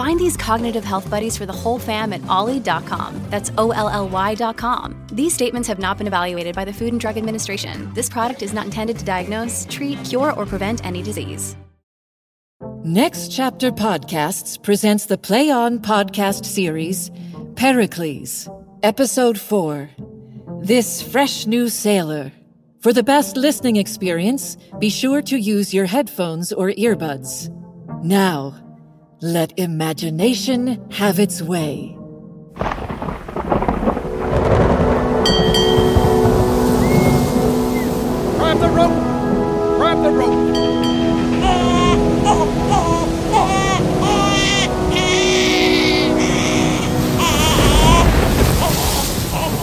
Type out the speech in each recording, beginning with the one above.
Find these cognitive health buddies for the whole fam at olly.com. That's O L L Y.com. These statements have not been evaluated by the Food and Drug Administration. This product is not intended to diagnose, treat, cure, or prevent any disease. Next Chapter Podcasts presents the Play On podcast series, Pericles, Episode 4 This Fresh New Sailor. For the best listening experience, be sure to use your headphones or earbuds. Now, let imagination have its way. Grab the rope! Grab the rope!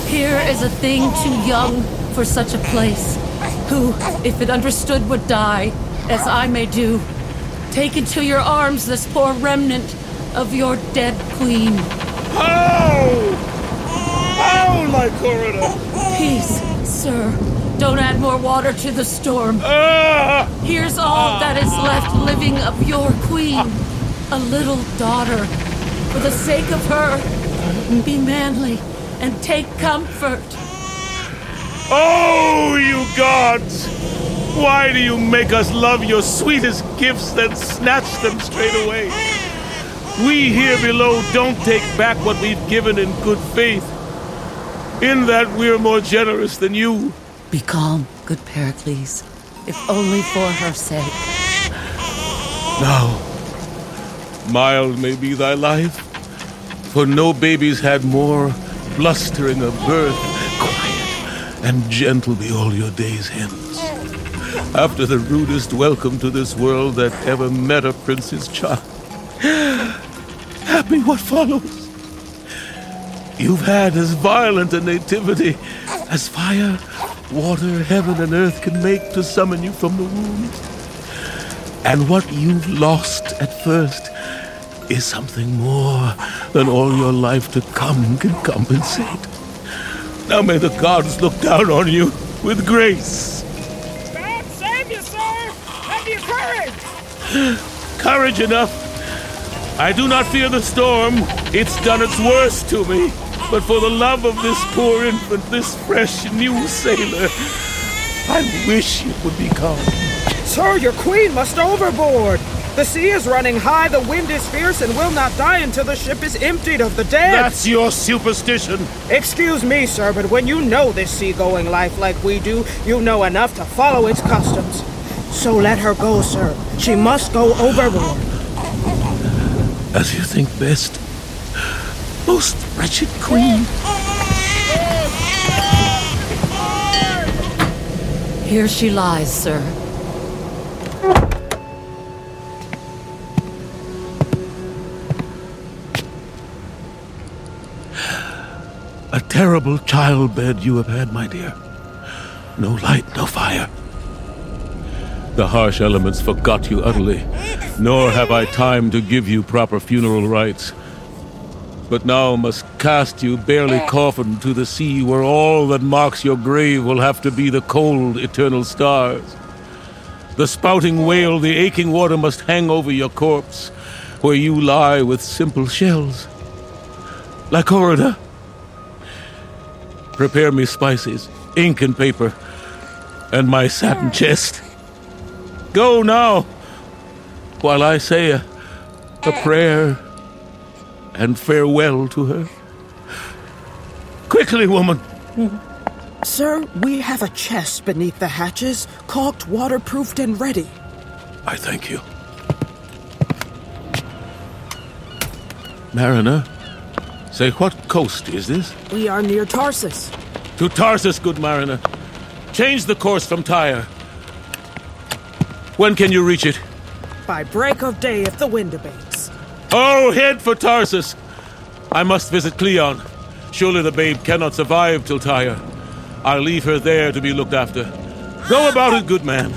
Here is a thing too young for such a place, who, if it understood, would die, as I may do. Take into your arms this poor remnant of your dead queen. How? How, Lychorida? Peace, sir. Don't add more water to the storm. Ah! Here's all that is left living of your queen, a little daughter. For the sake of her, be manly and take comfort. Oh, you gods! Why do you make us love your sweetest gifts, then snatch them straight away? We here below don't take back what we've given in good faith. In that we're more generous than you. Be calm, good Pericles, if only for her sake. Now, mild may be thy life, for no babies had more blustering of birth. Quiet and gentle be all your days hence. After the rudest welcome to this world that ever met a prince's child. Happy what follows. You've had as violent a nativity as fire, water, heaven, and earth can make to summon you from the womb. And what you've lost at first is something more than all your life to come can compensate. Now may the gods look down on you with grace. Courage! Enough. I do not fear the storm. It's done its worst to me. But for the love of this poor infant, this fresh new sailor, I wish it would be calm. Sir, your queen must overboard! The sea is running high, the wind is fierce, and will not die until the ship is emptied of the dead! That's your superstition. Excuse me, sir, but when you know this seagoing life like we do, you know enough to follow its customs. So let her go, sir. She must go overboard. As you think best. Most wretched queen. Here she lies, sir. A terrible childbed you have had, my dear. No light, no fire. The harsh elements forgot you utterly, nor have I time to give you proper funeral rites. But now must cast you barely coffined to the sea, where all that marks your grave will have to be the cold, eternal stars. The spouting whale, the aching water must hang over your corpse, where you lie with simple shells. Lychorida, prepare me spices, ink and paper, and my satin chest. Go now, while I say a, a eh. prayer and farewell to her. Quickly, woman. Hmm. Sir, we have a chest beneath the hatches, caulked, waterproofed, and ready. I thank you. Mariner, say what coast is this? We are near Tarsus. To Tarsus, good mariner. Change the course from Tyre. When can you reach it? By break of day if the wind abates. Oh, head for Tarsus! I must visit Cleon. Surely the babe cannot survive till Tyre. I'll leave her there to be looked after. Go about it, good man.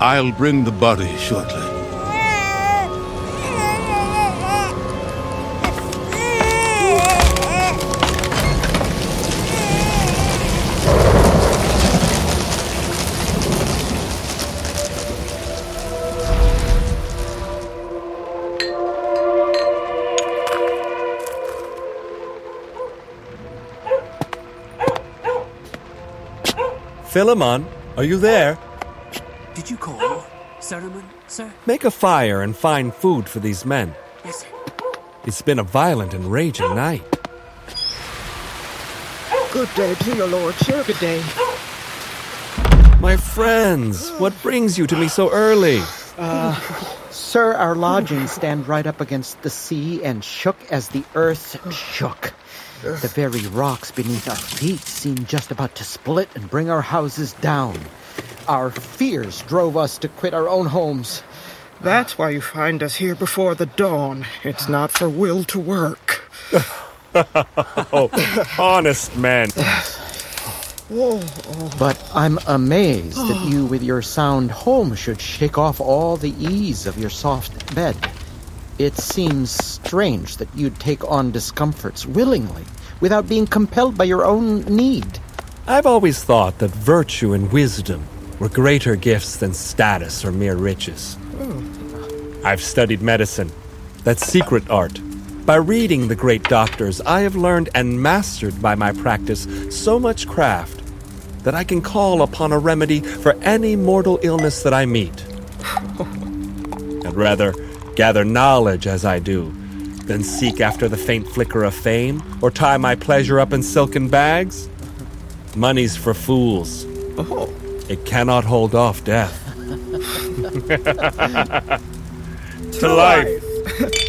I'll bring the body shortly. Philemon, are you there? Did you call, Cerimon, sir? Make a fire and find food for these men. Yes, sir. It's been a violent and raging night. Good day to your lordship. Good day. My friends, what brings you to me so early? Uh, sir, our lodgings stand right up against the sea and shook as the earth shook. The very rocks beneath our feet seemed just about to split and bring our houses down. Our fears drove us to quit our own homes. That's why you find us here before the dawn. It's not for will to work. Oh, honest men. But I'm amazed that you, with your sound home, should shake off all the ease of your soft bed. It seems strange that you'd take on discomforts willingly, without being compelled by your own need. I've always thought that virtue and wisdom were greater gifts than status or mere riches. I've studied medicine, that secret art. By reading the great doctors, I have learned and mastered by my practice so much craft that I can call upon a remedy for any mortal illness that I meet. I'd rather gather knowledge as I do than seek after the faint flicker of fame or tie my pleasure up in silken bags. Money's for fools. Oh. It cannot hold off death. to life.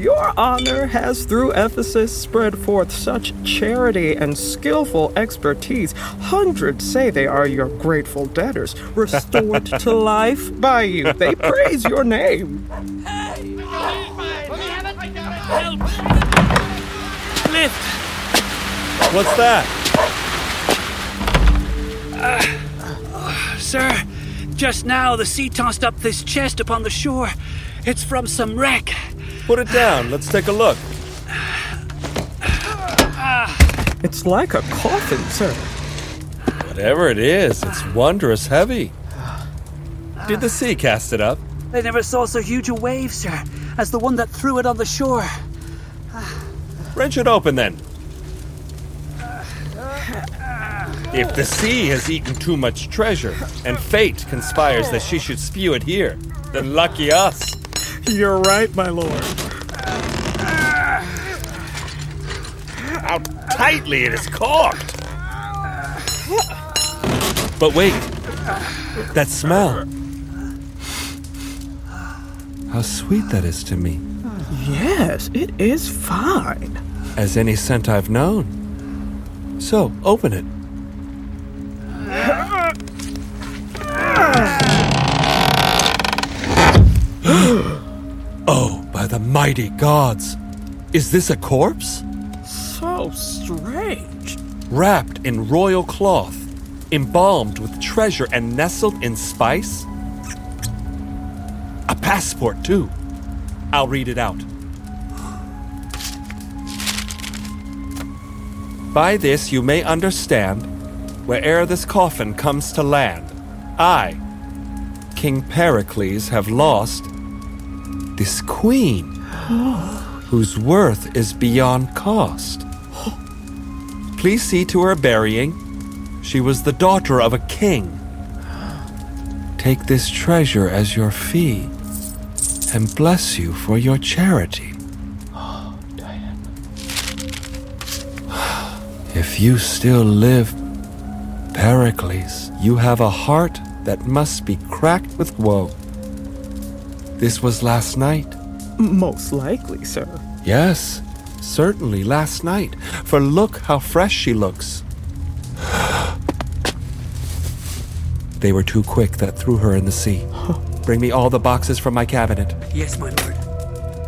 Your honor has through Ephesus spread forth such charity and skillful expertise. Hundreds say they are your grateful debtors, restored to life by you. They praise your name. Lift! What's that? Sir, just now the sea tossed up this chest upon the shore. It's from some wreck. Put it down. Let's take a look. It's like a coffin, sir. Whatever it is, it's wondrous heavy. Did the sea cast it up? I never saw so huge a wave, sir, as the one that threw it on the shore. Wrench it open then. If the sea has eaten too much treasure, and fate conspires that she should spew it here, then lucky us. You're right, my lord. How tightly it is corked! But wait, that smell. How sweet that is to me, Yes, it is fine. as any scent I've known. So, open it. Mighty gods! Is this a corpse? So strange. wrapped in royal cloth, embalmed with treasure and nestled in spice? A passport, too. I'll read it out. By this you may understand, where'er this coffin comes to land, I, King Pericles, have lost this queen, whose worth is beyond cost. Please see to her burying. She was the daughter of a king. Take this treasure as your fee and bless you for your charity. If you still live, Pericles, you have a heart that must be cracked with woe. This was last night. Most likely, sir. Yes, certainly last night, for look how fresh she looks. They were too quick that threw her in the sea. Bring me all the boxes from my cabinet. Yes, my lord.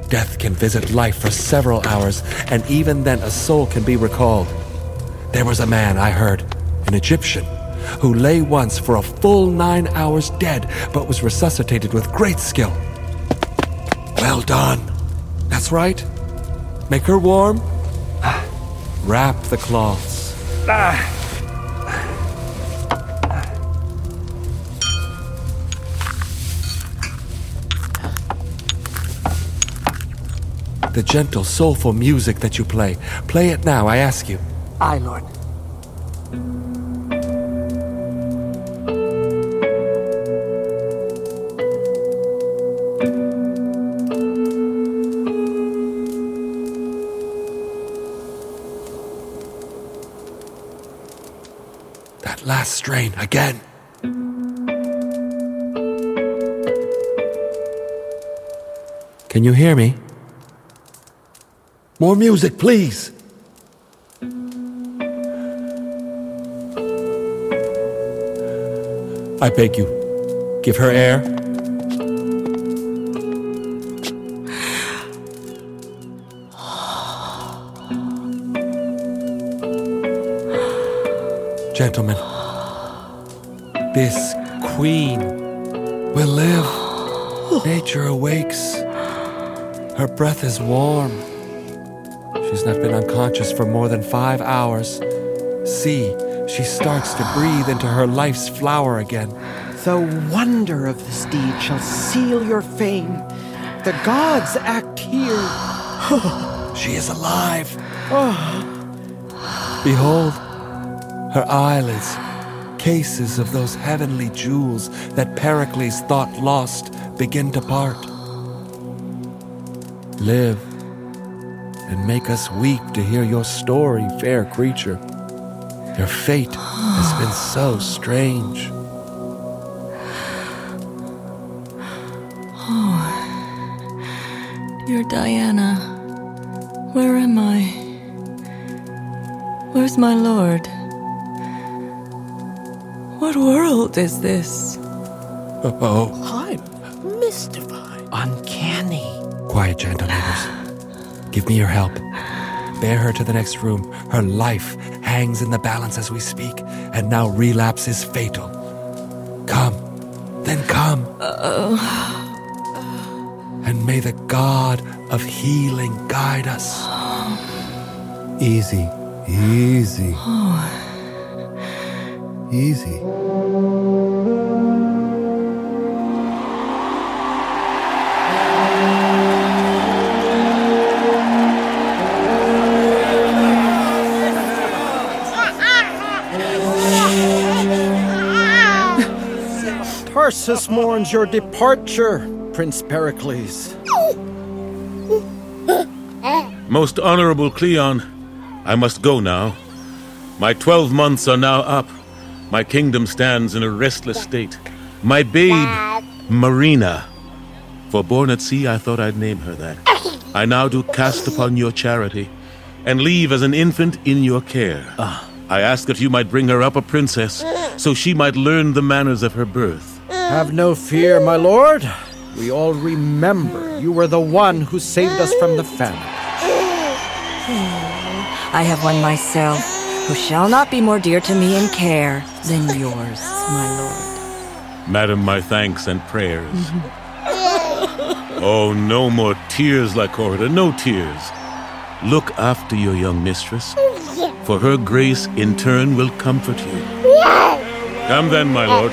Death can visit life for several hours, and even then a soul can be recalled. There was a man, I heard, an Egyptian, who lay once for a full nine hours dead, but was resuscitated with great skill. Well done. That's right. Make her warm. Wrap the cloths. The gentle, soulful music that you play. Play it now, I ask you. Aye, lord. That last strain again. Can you hear me? More music, please. I beg you, give her air. Gentlemen, this queen will live. Nature awakes. Her breath is warm. She's not been unconscious for more than five hours. See, she starts to breathe into her life's flower again. The wonder of this deed shall seal your fame. The gods act here. She is alive. Behold, her eyelids, cases of those heavenly jewels that Pericles thought lost, begin to part. Live and make us weep to hear your story, fair creature. Your fate has been so strange. Oh, dear Diana, where am I? Where's my lord? What world is this? Oh, I'm mystified. Uncanny. quiet, gentle neighbors. Give me your help. Bear her to the next room. Her life hangs in the balance as we speak, and now relapse is fatal. Come, then come. And may the God of healing guide us. Easy, easy. Oh. Easy. Tarsus mourns your departure, Prince Pericles. Most honorable Cleon, I must go now. My twelve months are now up. My kingdom stands in a restless state. My babe, Marina. For born at sea, I thought I'd name her that. I now do cast upon your charity, and leave as an infant in your care. Ah. I ask that you might bring her up a princess, so she might learn the manners of her birth. Have no fear, my lord. We all remember you were the one who saved us from the famine. I have one myself, who shall not be more dear to me in care than yours, my lord. Madam, my thanks and prayers. oh, no more tears, Lychorida, no tears. Look after your young mistress, for her grace in turn will comfort you. Come then, my lord.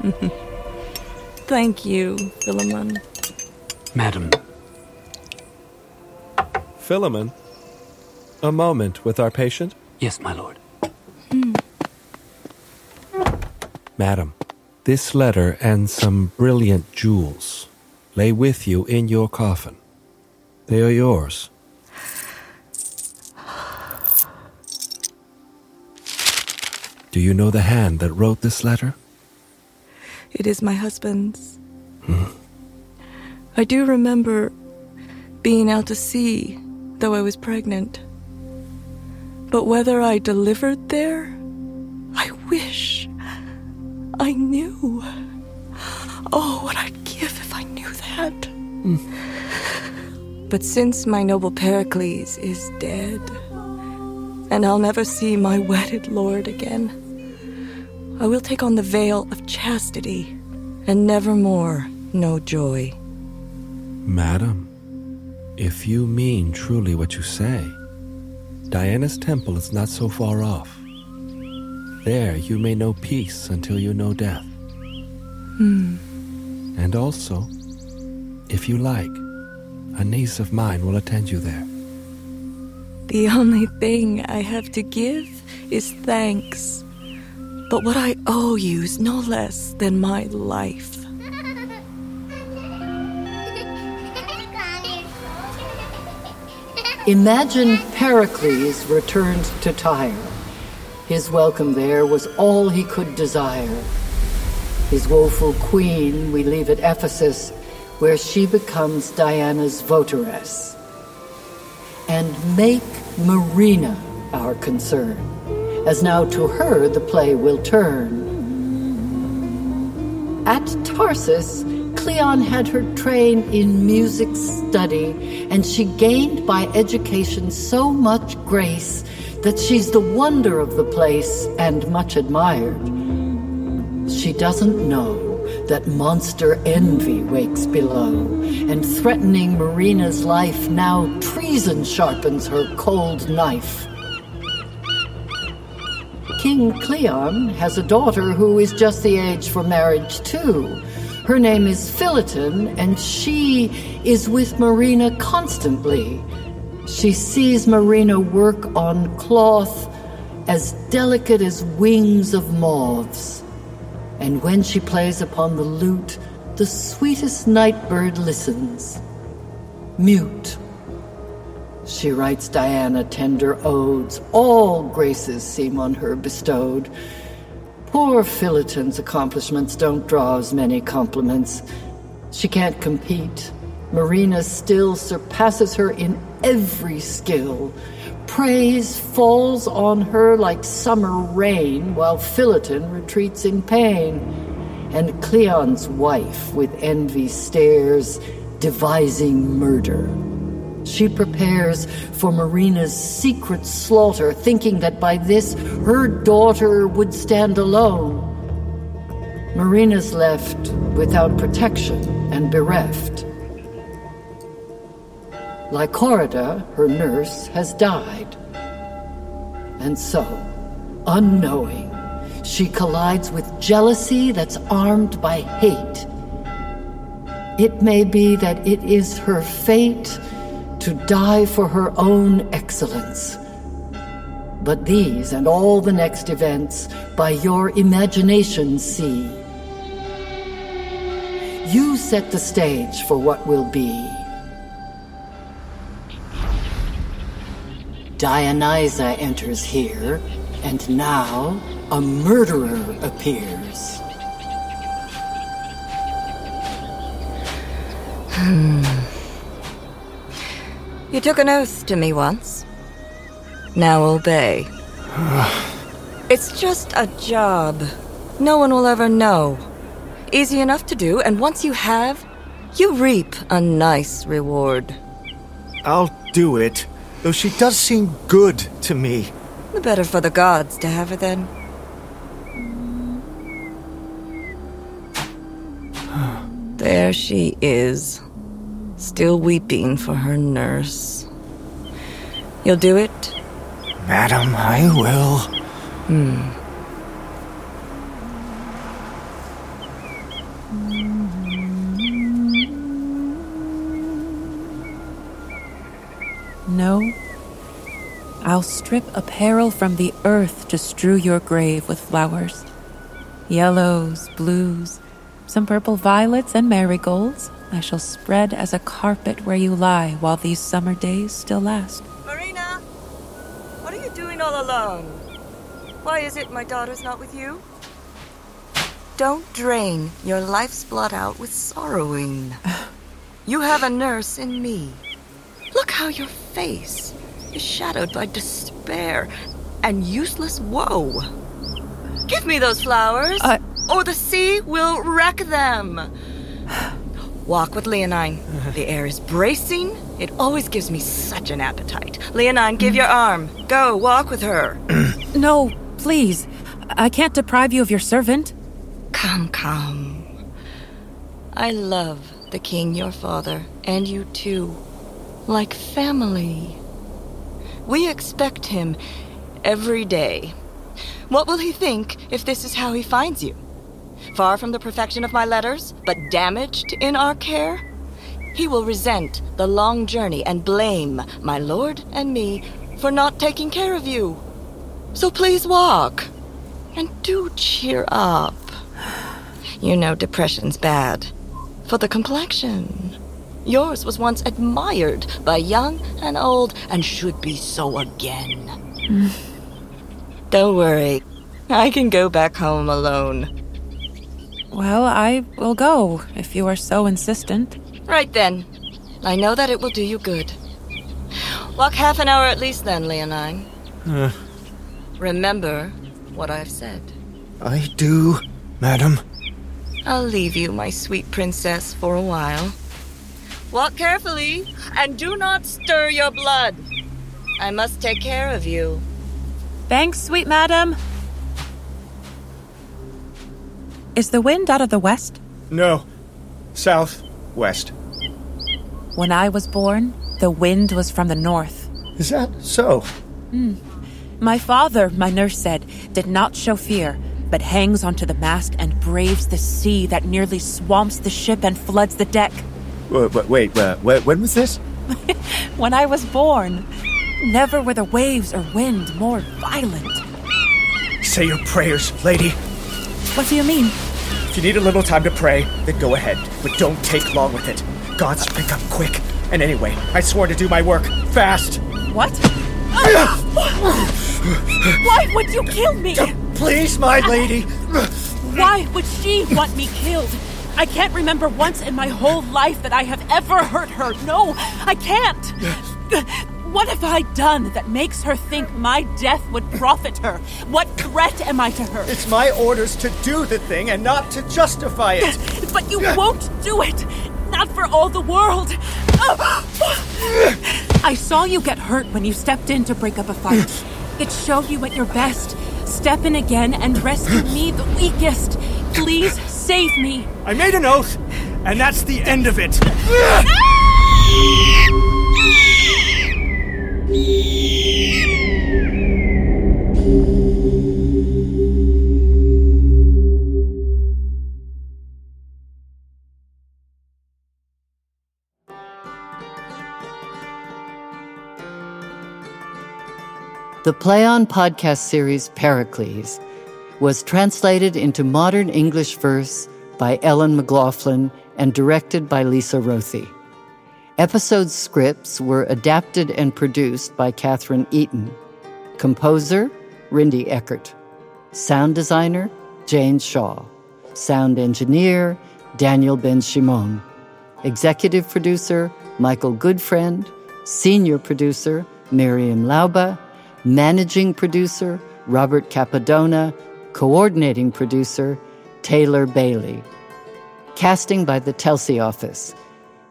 Thank you, Philemon. Madam. Philemon, a moment with our patient. Yes, my lord. Hmm. Madam, this letter and some brilliant jewels lay with you in your coffin. They are yours. Do you know the hand that wrote this letter? It is my husband's. I do remember being out to sea, though I was pregnant. But whether I delivered there, I wish I knew. Oh, what I'd give if I knew that. But since my noble Pericles is dead, and I'll never see my wedded lord again, I will take on the veil of chastity and nevermore know joy. Madam, if you mean truly what you say, Diana's temple is not so far off. There you may know peace until you know death. Hmm. And also, if you like, a niece of mine will attend you there. The only thing I have to give is thanks. But what I owe you is no less than my life. Imagine Pericles returned to Tyre. His welcome there was all he could desire. His woeful queen we leave at Ephesus, where she becomes Diana's votaress. And make Marina our concern, as now to her the play will turn. At Tarsus, Cleon had her train in music study, and she gained by education so much grace that she's the wonder of the place and much admired. She doesn't know that monster envy wakes below, and threatening Marina's life, now treason sharpens her cold knife. King Cleon has a daughter who is just the age for marriage, too. Her name is Philoten, and she is with Marina constantly. She sees Marina work on cloth as delicate as wings of moths. And when she plays upon the lute, the sweetest night bird listens, mute. She writes Diana tender odes, all graces seem on her bestowed. Poor Philoten's accomplishments don't draw as many compliments. She can't compete. Marina still surpasses her in every skill. Praise falls on her like summer rain, while Philoten retreats in pain. And Cleon's wife with envy stares, devising murder. She prepares for Marina's secret slaughter, thinking that by this her daughter would stand alone. Marina's left without protection and bereft. Lychorida, her nurse, has died. And so, unknowing, she collides with jealousy that's armed by hate. It may be that it is her fate to die for her own excellence. But these and all the next events by your imagination see. You set the stage for what will be. Dionysa enters here, and now a murderer appears. Hmm. You took an oath to me once. Now obey. it's just a job. No one will ever know. Easy enough to do, and once you have, you reap a nice reward. I'll do it, though she does seem good to me. The better for the gods to have her then. There she is, still weeping for her nurse. You'll do it? Madam, I will. Hmm. No. I'll strip apparel from the earth to strew your grave with flowers. Yellows, blues, some purple violets and marigolds I shall spread as a carpet where you lie while these summer days still last. Marina! What are you doing all alone? Why is it my daughter's not with you? Don't drain your life's blood out with sorrowing. You have a nurse in me. Look how your face is shadowed by despair and useless woe. Give me those flowers, I- or the sea will wreck them. Walk with Leonine. Uh-huh. The air is bracing. It always gives me such an appetite. Leonine, give mm. your arm. Go, walk with her. No, please. I can't deprive you of your servant. Come, come. I love the king, your father, and you too. Like family. We expect him every day. What will he think if this is how he finds you? Far from the perfection of my letters, but damaged in our care? He will resent the long journey and blame my lord and me for not taking care of you. So please walk. And do cheer up. You know depression's bad. For the complexion. Yours was once admired by young and old and should be so again. Mm. Don't worry. I can go back home alone. Well, I will go if you are so insistent. Right then. I know that it will do you good. Walk half an hour at least then, Leonine. Uh, Remember what I've said. I do, madam. I'll leave you, my sweet princess, for a while. Walk carefully, and do not stir your blood. I must take care of you. Thanks, sweet madam. Is the wind out of the west? No. South, west. When I was born, the wind was from the north. Is that so? Hmm. My father, my nurse said, did not show fear, but hangs onto the mast and braves the sea that nearly swamps the ship and floods the deck. Wait, wait, wait when was this? when I was born, never were the waves or wind more violent. Say your prayers, lady. What do you mean? If you need a little time to pray, then go ahead, but don't take long with it. Gods pick up quick. And anyway, I swore to do my work fast. What? Why would you kill me? Uh, please, my lady. Why would she want me killed? I can't remember once in my whole life that I have ever hurt her. No, I can't. What have I done that makes her think my death would profit her? What threat am I to her? It's my orders to do the thing and not to justify it. But you won't do it. Not for all the world. I saw you get hurt when you stepped in to break up a fight. It showed you at your best. Step in again and rescue me, the weakest. Please save me. I made an oath, and that's the end of it. Ah! The Play On podcast series Pericles was translated into modern English verse by Ellen McLaughlin and directed by Lisa Rothe. Episode scripts were adapted and produced by Catherine Eaton. Composer, Rinde Eckert. Sound designer, Jane Shaw. Sound engineer, Daniel Ben Shimon. Executive producer, Michael Goodfriend. Senior producer, Miriam Lauba. Managing producer, Robert Capadona. Coordinating producer, Taylor Bailey. Casting by the Telsey office.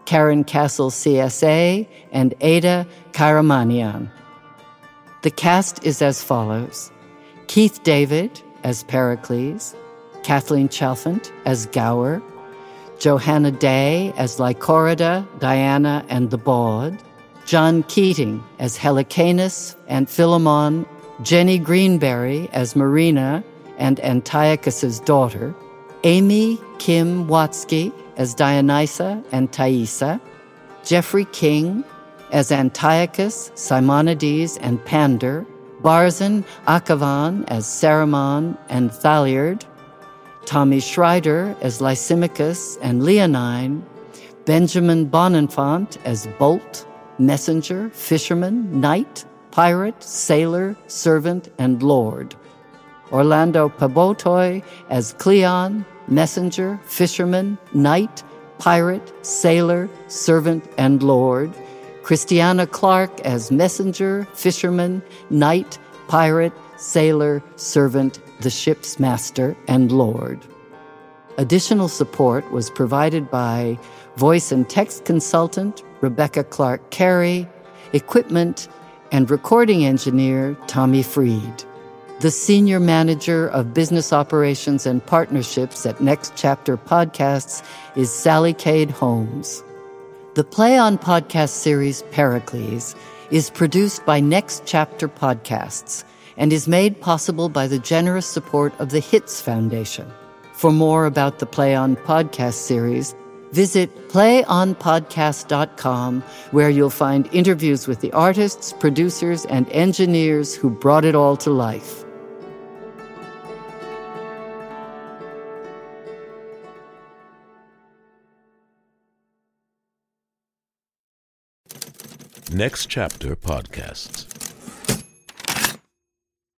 Karyn Casl CSA, and Ada Karamanian. The cast is as follows Keith David as Pericles, Kathleen Chalfant as Gower, Johanna Day as Lychorida, Diana, and the Bawd, John Keating as Helicanus and Philemon, Jenny Greenberry as Marina and Antiochus's daughter, Amy Kim Waschke as Dionysa and Thaisa, Jeffrey King as Antiochus, Simonides, and Pander, Barzin Akhavan as Cerimon and Thaliard, Tommy Schrider as Lysimachus and Leonine, Benjamin Bonenfant as Boult, Messenger, Fisherman, Knight, Pirate, Sailor, Servant, and Lord. Orlando Pabotoy as Cleon, messenger, fisherman, knight, pirate, sailor, servant, and lord. Christiana Clark as messenger, fisherman, knight, pirate, sailor, servant, the ship's master, and lord. Additional support was provided by voice and text consultant Rebecca Clark Carey, equipment and recording engineer Tommy Freed. The Senior Manager of Business Operations and Partnerships at Next Chapter Podcasts is Sally Cade Holmes. The Play On podcast series Pericles is produced by Next Chapter Podcasts and is made possible by the generous support of the Hitz Foundation. For more about the Play On podcast series, visit playonpodcast.com where you'll find interviews with the artists, producers, and engineers who brought it all to life. Next Chapter Podcasts.